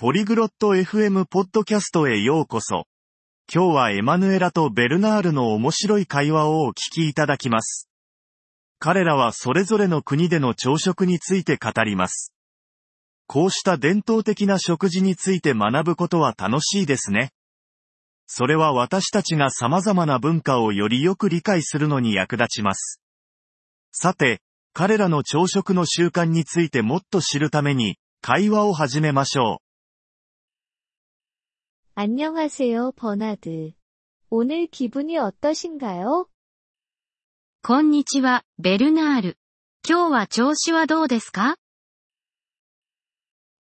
ポリグロット FM ポッドキャストへようこそ。今日はエマヌエラとベルナールの面白い会話をお聞きいただきます。彼らはそれぞれの国での朝食について語ります。こうした伝統的な食事について学ぶことは楽しいですね。それは私たちが様々な文化をよりよく理解するのに役立ちます。さて、彼らの朝食の習慣についてもっと知るために、会話を始めましょう 안녕하세요, 버나드. 오늘 기분이 어떠신가요? こんにちは、ベルナール。今日は調子はどうですか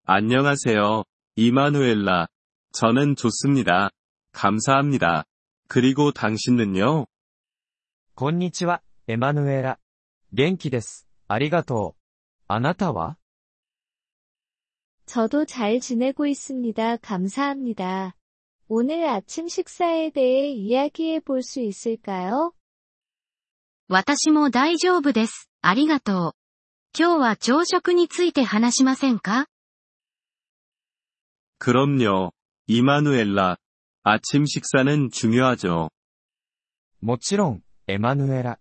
안녕하세요, 이마누엘라. 저는 좋습니다. 감사합니다. 그리고 당신은요? こんにちは、エマヌエラ。元気です。ありがとう。あなたは 저도 잘 지내고 있습니다. 감사합니다. 오늘 아침 식사에 대해 이야기해 볼 수 있을까요? 私も大丈夫です。ありがとう。今日は朝食について話しませんか 그럼요, 이마누엘라. 아침 식사는 중요하죠. もちろん、エマヌエラ。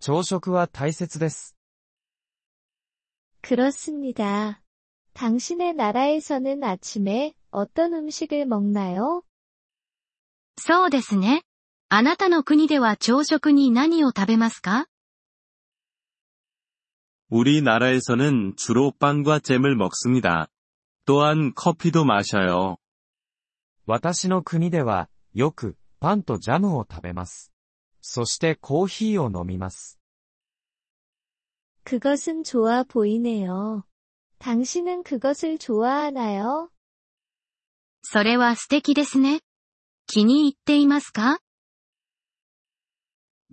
朝食は大切です。 그렇습니다. 당신의 나라에서는 아침에 어떤 음식을 먹나요? そうですね。あなたの国では朝食に何を食べますか 우리나라에서는 주로 빵과 잼을 먹습니다. 또한 커피도 마셔요. 私の国では、よく、パンとジャムを食べます。そしてコーヒーを飲みます。 그것은 좋아 보이네요. 당신은 그것을 좋아하나요? それは素敵ですね。 気に入っていますか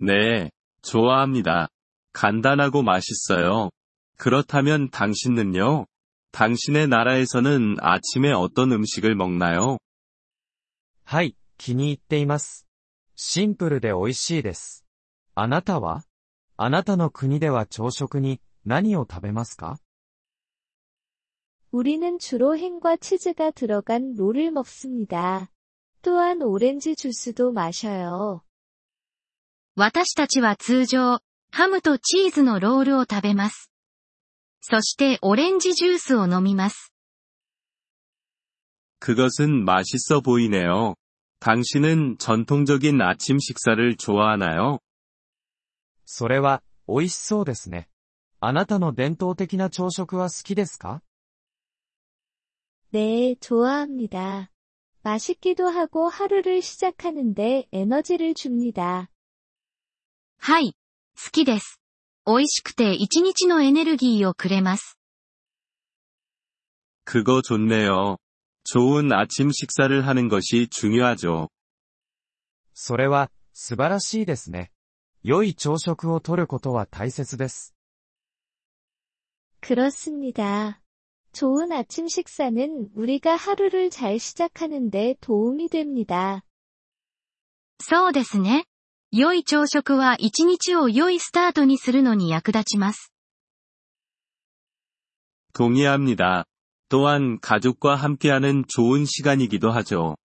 네, 좋아합니다. 간단하고 맛있어요. 그렇다면 당신은요? 당신의 나라에서는 아침에 어떤 음식을 먹나요? はい、気に入っています。シンプルで美味しいです。あなたはあなたの国では朝食に何を食べますか 우리는 주로 햄과 치즈가 들어간 롤을 먹습니다. 또한 오렌지 주스도 마셔요. 私たちは通常、ハムとチーズのロールを食べます。そしてオレンジジュースを飲みます。 그것은 맛있어 보이네요. 당신은 전통적인 아침 식사를 좋아하나요? それは、美味しそうですね。あなたの伝統的な朝食は好きですか 네, 좋아합니다. 맛있기도 하고 하루를 시작하는데 에너지를 줍니다. はい。好きです。美味しくて一日のエネルギーをくれます。 그거 좋네요. 좋은 아침 식사를 하는 것이 중요하죠. それは、素晴らしいですね。良い朝食をとることは大切です。 그렇습니다. 좋은 아침 식사는 우리가 하루를 잘 시작하는데 도움이 됩니다. そうですね。良い朝食は一日を良いスタートにするのに役立ちます。 동의합니다. 또한 가족과 함께하는 좋은 시간이기도 하죠.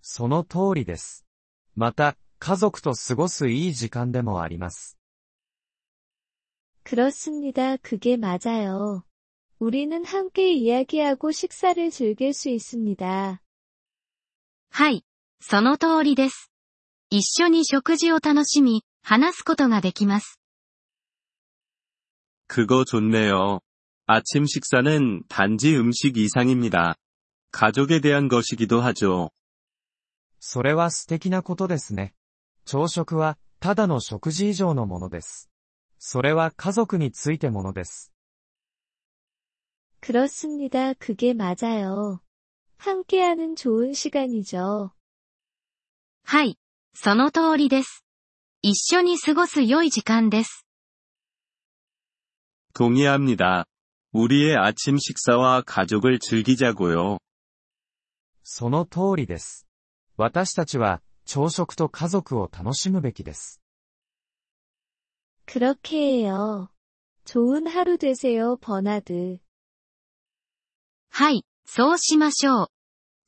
その通りです。また、家族と過ごすいい時間でもあります。 그렇습니다. 그게 맞아요. 우리는 함께 이야기하고 식사를 즐길 수 있습니다. はい。その通りです。一緒に食事を楽しみ、話すことができます。 그거 좋네요. 아침 식사는 단지 음식 이상입니다. 가족에 대한 것이기도 하죠. それは素敵なことですね。朝食は、ただの食事以上のものです。それは家族についてものです。 그렇습니다. 그게 맞아요. 함께하는 좋은 시간이죠. はい。その通りです。一緒に過ごす良い時間です。 동의합니다. 우리의 아침 식사와 가족을 즐기자고요. その通りです。私たちは、朝食と家族を楽しむべきです。 그렇게 해요. 좋은 하루 되세요, 버나드. はい、 そうしましょう。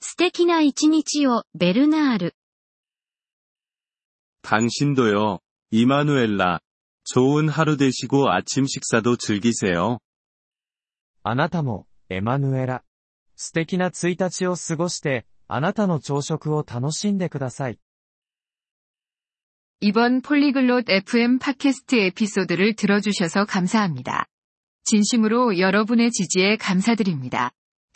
素敵な一日を、ベルナール。 당신도요, 이마누엘라. 좋은 하루 되시고 아침 식사도 즐기세요. あなたも、エマヌエラ。素敵な1日を過ごして、あなたの朝食を楽しんでください。 이번 폴리글롯 FM 팟캐스트 에피소드를 들어주셔서 감사합니다. 진심으로 여러분의 지지에 감사드립니다.